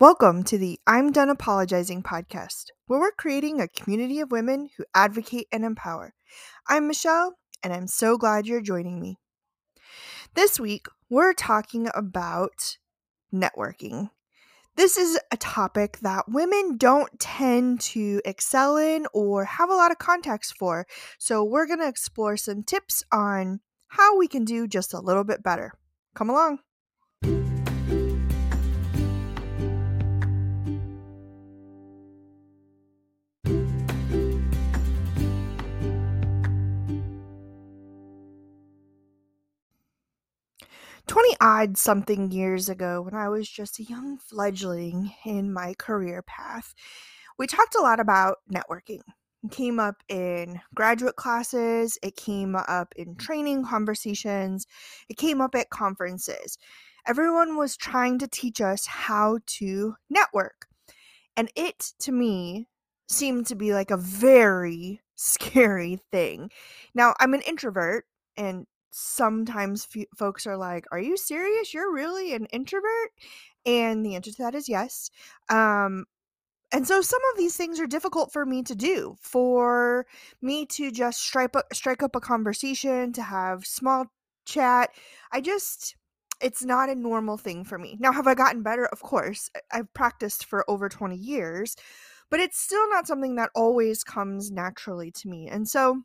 Welcome to the I'm Done Apologizing podcast, where we're creating a community of women who advocate and empower. I'm Michelle, and I'm so glad you're joining me. This week, we're talking about networking. This is a topic that women don't tend to excel in or have a lot of context for, so we're going to explore some tips on how we can do just a little bit better. Come along. 20 odd something years ago, when I was just a young fledgling in my career path, we talked a lot about networking. It came up in graduate classes, it came up in training conversations, it came up at conferences. Everyone was trying to teach us how to network. And it, to me, seemed to be like a very scary thing. Now, I'm an introvert, and sometimes f- folks are like, Are you serious? You're really an introvert? And the answer to that is yes. Um, and so some of these things are difficult for me to do for me to just strike up, strike up a conversation to have small chat i just it's not a normal thing for me now have i gotten better of course i've practiced for over 20 years but it's still not something that always comes naturally to me and so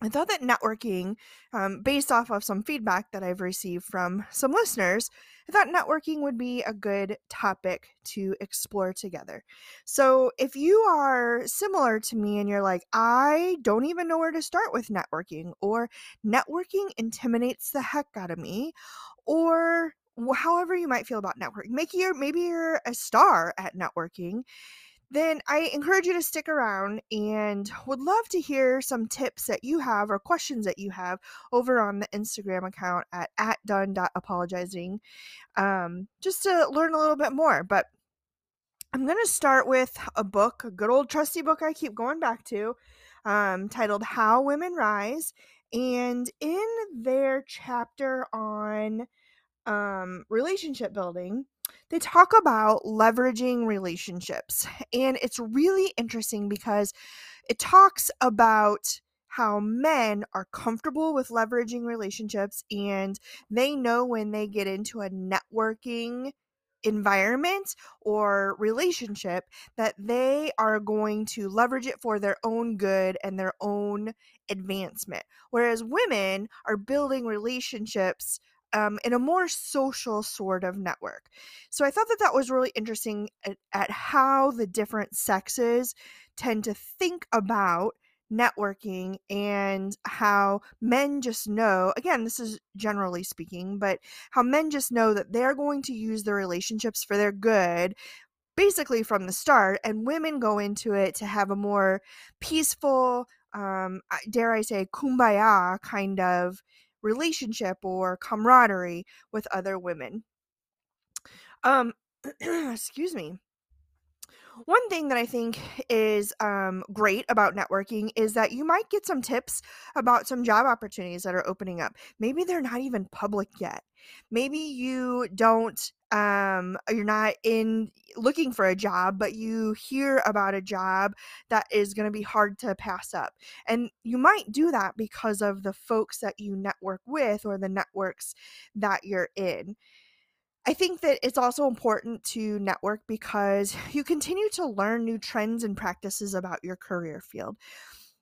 I thought that networking, um, based off of some feedback that I've received from some listeners, I thought networking would be a good topic to explore together. So, if you are similar to me and you're like, I don't even know where to start with networking, or networking intimidates the heck out of me, or however you might feel about networking, maybe you're, maybe you're a star at networking then I encourage you to stick around and would love to hear some tips that you have or questions that you have over on the Instagram account at, at done.apologizing um, just to learn a little bit more. But I'm going to start with a book, a good old trusty book I keep going back to, um, titled How Women Rise. And in their chapter on um, relationship building, they talk about leveraging relationships. And it's really interesting because it talks about how men are comfortable with leveraging relationships and they know when they get into a networking environment or relationship that they are going to leverage it for their own good and their own advancement. Whereas women are building relationships um, in a more social sort of network. So I thought that that was really interesting at, at how the different sexes tend to think about networking and how men just know again this is generally speaking but how men just know that they're going to use their relationships for their good basically from the start and women go into it to have a more peaceful um dare i say kumbaya kind of relationship or camaraderie with other women. Um, excuse me. One thing that I think is um, great about networking is that you might get some tips about some job opportunities that are opening up. Maybe they're not even public yet. Maybe you don't um you're not in looking for a job but you hear about a job that is going to be hard to pass up and you might do that because of the folks that you network with or the networks that you're in I think that it's also important to network because you continue to learn new trends and practices about your career field.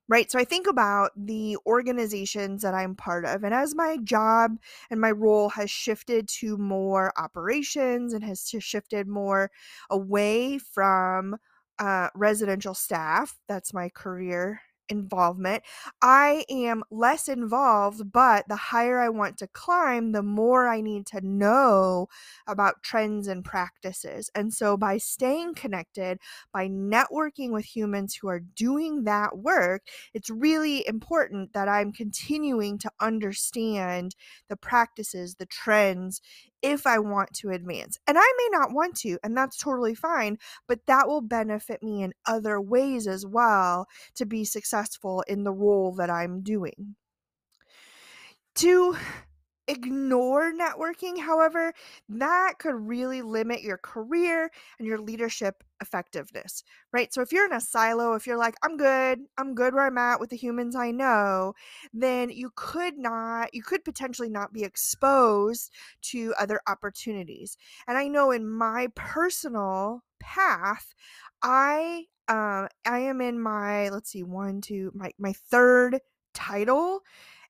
Right. So I think about the organizations that I'm part of. And as my job and my role has shifted to more operations and has shifted more away from uh, residential staff, that's my career involvement. I am less involved, but the higher I want to climb, the more I need to know about trends and practices. And so, by staying connected, by networking with humans who are doing that work, it's really important that I'm continuing to understand the practices, the trends if I want to advance. And I may not want to, and that's totally fine, but that will benefit me in other ways as well to be successful in the role that I'm doing. To ignore networking, however, that could really limit your career and your leadership effectiveness, right? So if you're in a silo, if you're like, I'm good, I'm good where I'm at with the humans I know, then you could not, you could potentially not be exposed to other opportunities. And I know in my personal path, I um I am in my let's see one two my my third title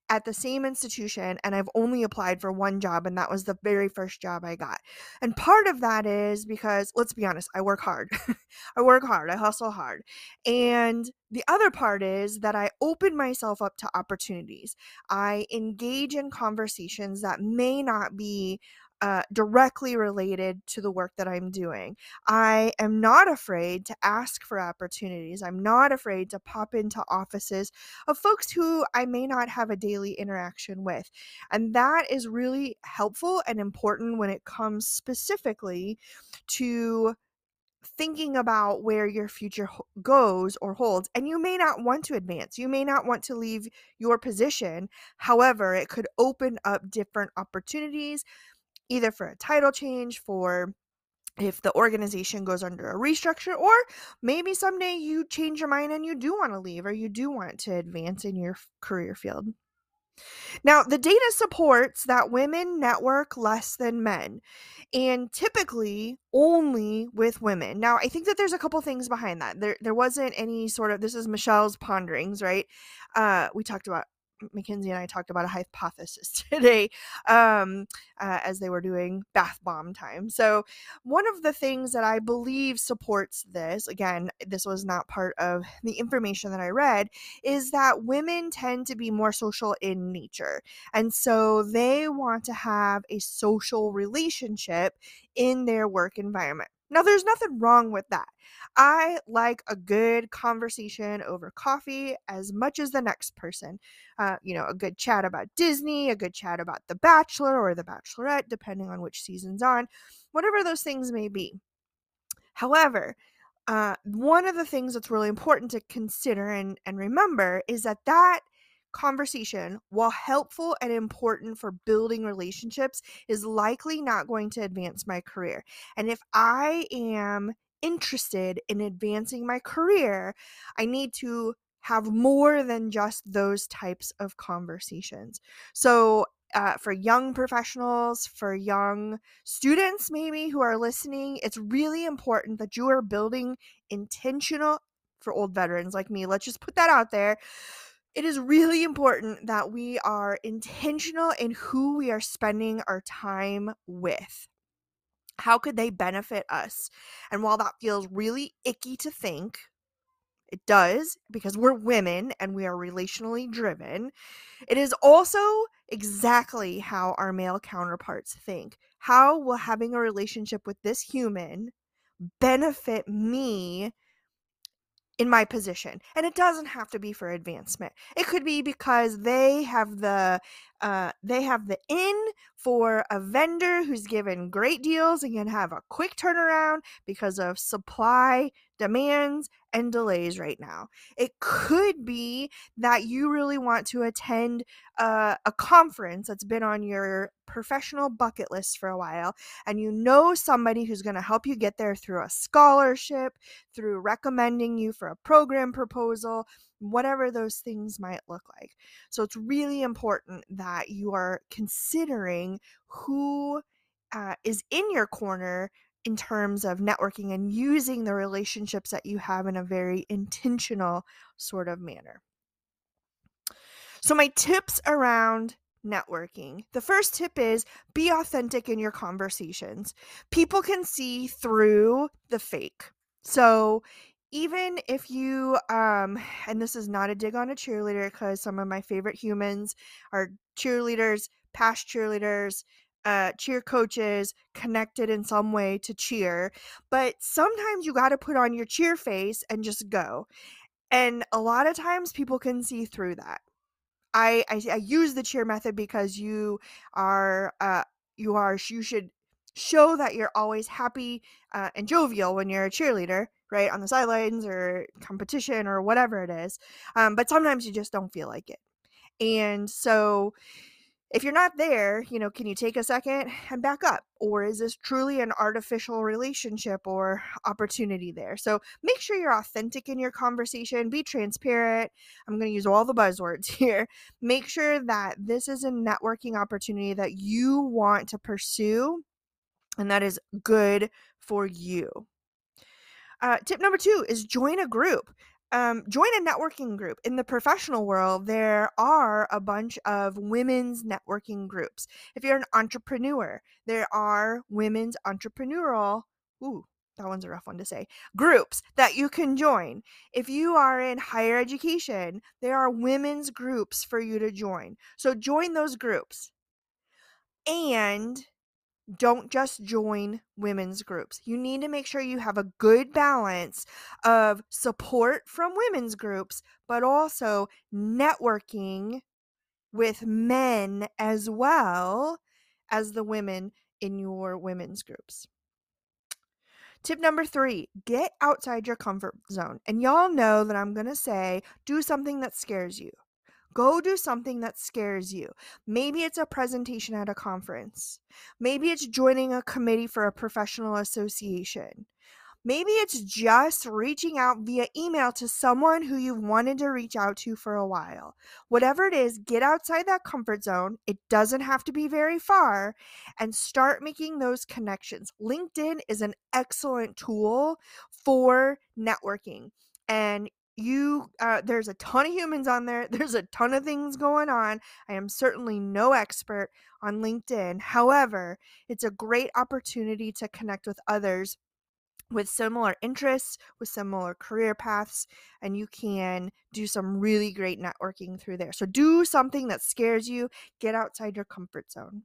at the same institution and I've only applied for one job and that was the very first job I got. And part of that is because let's be honest, I work hard. I work hard, I hustle hard. And the other part is that I open myself up to opportunities. I engage in conversations that may not be uh, directly related to the work that I'm doing. I am not afraid to ask for opportunities. I'm not afraid to pop into offices of folks who I may not have a daily interaction with. And that is really helpful and important when it comes specifically to thinking about where your future goes or holds and you may not want to advance you may not want to leave your position however it could open up different opportunities either for a title change, for if the organization goes under a restructure, or maybe someday you change your mind and you do want to leave or you do want to advance in your career field. Now, the data supports that women network less than men, and typically only with women. Now, I think that there's a couple things behind that. There, there wasn't any sort of this is Michelle's ponderings, right? Uh, we talked about Mackenzie and I talked about a hypothesis today um, uh, as they were doing bath bomb time. So, one of the things that I believe supports this, again, this was not part of the information that I read, is that women tend to be more social in nature. And so they want to have a social relationship in their work environment. Now, there's nothing wrong with that. I like a good conversation over coffee as much as the next person. Uh, you know, a good chat about Disney, a good chat about The Bachelor or The Bachelorette, depending on which season's on, whatever those things may be. However, uh, one of the things that's really important to consider and, and remember is that that conversation, while helpful and important for building relationships, is likely not going to advance my career. And if I am interested in advancing my career, I need to have more than just those types of conversations. So, uh, for young professionals, for young students, maybe who are listening, it's really important that you are building intentional for old veterans like me. Let's just put that out there it is really important that we are intentional in who we are spending our time with. How could they benefit us? And while that feels really icky to think, it does because we're women and we are relationally driven. It is also exactly how our male counterparts think. How will having a relationship with this human benefit me in my position and it doesn't have to be for advancement. It could be because they have the uh, they have the in for a vendor who's given great deals and can have a quick turnaround because of supply demands and delays right now. It could be that you really want to attend a, a conference that's been on your professional bucket list for a while, and you know somebody who's going to help you get there through a scholarship, through recommending you for a program proposal, whatever those things might look like. So it's really important that you are considering who uh, is in your corner in terms of networking and using the relationships that you have in a very intentional sort of manner. So, my tips around networking the first tip is be authentic in your conversations. People can see through the fake. So, even if you um and this is not a dig on a cheerleader because some of my favorite humans are cheerleaders past cheerleaders uh, cheer coaches connected in some way to cheer but sometimes you got to put on your cheer face and just go and a lot of times people can see through that. I i, I use the cheer method because you are uh you are you should show that you're always happy uh, and jovial when you're a cheerleader right on the sidelines or competition or whatever it is um, but sometimes you just don't feel like it. And so if you're not there, you know, can you take a second and back up? Or is this truly an artificial relationship or opportunity there? So make sure you're authentic in your conversation, be transparent. I'm going to use all the buzzwords here. Make sure that this is a networking opportunity that you want to pursue and that is good for you. Uh, tip number two is join a group um, join a networking group. In the professional world, there are a bunch of women's networking groups. If you're an entrepreneur, there are women's entrepreneurial, ooh, that one's a rough one to say, groups that you can join. If you are in higher education, there are women's groups for you to join. So join those groups. And don't just join women's groups. You need to make sure you have a good balance of support from women's groups, but also networking with men as well as the women in your women's groups. Tip number three get outside your comfort zone. And y'all know that I'm going to say do something that scares you. Go do something that scares you. Maybe it's a presentation at a conference. Maybe it's joining a committee for a professional association. Maybe it's just reaching out via email to someone who you've wanted to reach out to for a while. Whatever it is, get outside that comfort zone. It doesn't have to be very far and start making those connections. LinkedIn is an excellent tool for networking. And you uh, there's a ton of humans on there there's a ton of things going on i am certainly no expert on linkedin however it's a great opportunity to connect with others with similar interests with similar career paths and you can do some really great networking through there. So do something that scares you get outside your comfort zone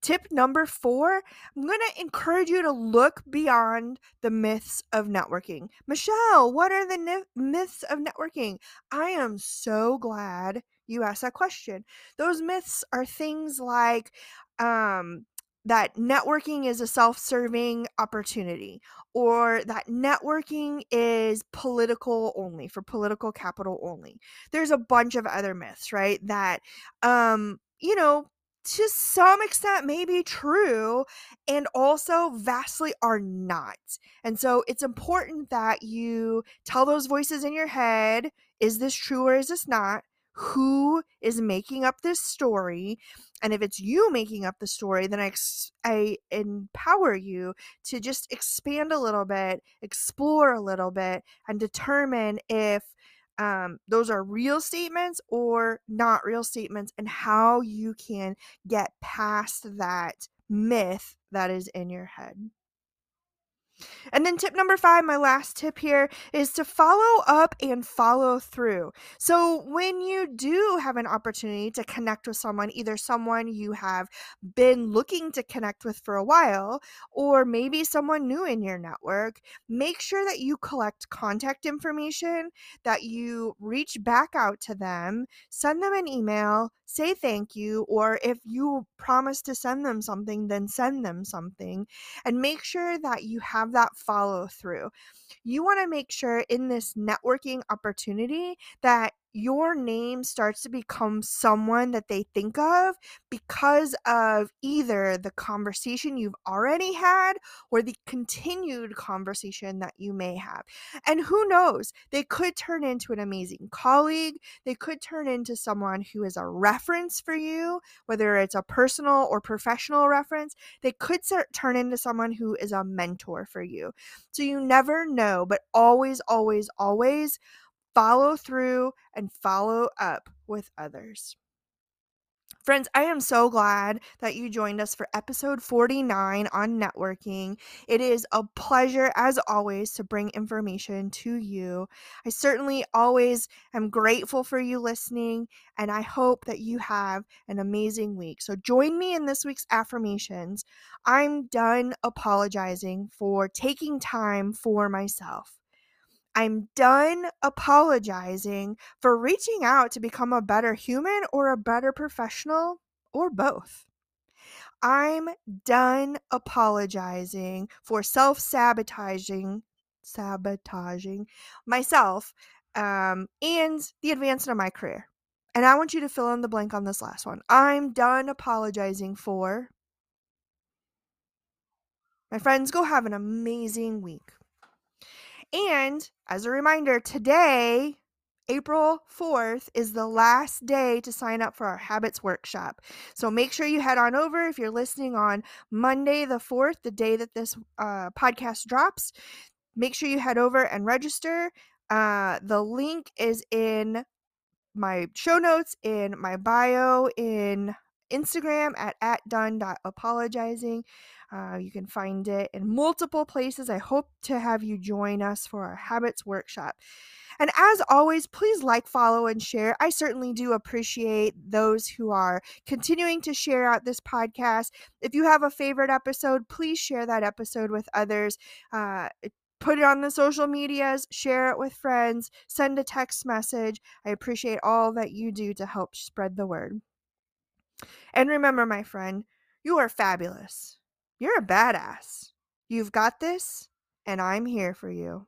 Tip number four I'm going to encourage you to look beyond the myths of networking. Michelle, what are the myths of networking? I am so glad you asked that question. Those myths are things like, um, that networking is a self serving opportunity, or that networking is political only, for political capital only. There's a bunch of other myths, right? That, um, you know, to some extent may be true and also vastly are not. And so it's important that you tell those voices in your head is this true or is this not? Who is making up this story? And if it's you making up the story, then I, ex- I empower you to just expand a little bit, explore a little bit, and determine if um, those are real statements or not real statements and how you can get past that myth that is in your head. And then tip number five, my last tip here, is to follow up and follow through. So when you do have an opportunity to connect with someone, either someone you have been looking to connect with for a while, or maybe someone new in your network, make sure that you collect contact information, that you reach back out to them, send them an email, say thank you, or if you promise to send them something, then send them something, and make sure that you have that follow through. You want to make sure in this networking opportunity that your name starts to become someone that they think of because of either the conversation you've already had or the continued conversation that you may have. And who knows, they could turn into an amazing colleague, they could turn into someone who is a reference for you, whether it's a personal or professional reference, they could turn into someone who is a mentor for you. So you never know, but always, always, always follow through and follow up with others. Friends, I am so glad that you joined us for episode 49 on networking. It is a pleasure, as always, to bring information to you. I certainly always am grateful for you listening, and I hope that you have an amazing week. So, join me in this week's affirmations. I'm done apologizing for taking time for myself. I'm done apologizing for reaching out to become a better human or a better professional or both. I'm done apologizing for self sabotaging sabotaging myself um, and the advancement of my career. And I want you to fill in the blank on this last one. I'm done apologizing for. My friends, go have an amazing week. And as a reminder, today, April 4th, is the last day to sign up for our Habits Workshop. So make sure you head on over if you're listening on Monday, the 4th, the day that this uh, podcast drops. Make sure you head over and register. Uh, the link is in my show notes, in my bio, in Instagram at, at done.apologizing. Uh, you can find it in multiple places. I hope to have you join us for our habits workshop. And as always, please like, follow, and share. I certainly do appreciate those who are continuing to share out this podcast. If you have a favorite episode, please share that episode with others. Uh, put it on the social medias, share it with friends, send a text message. I appreciate all that you do to help spread the word. And remember, my friend, you are fabulous. You're a badass. You've got this, and I'm here for you.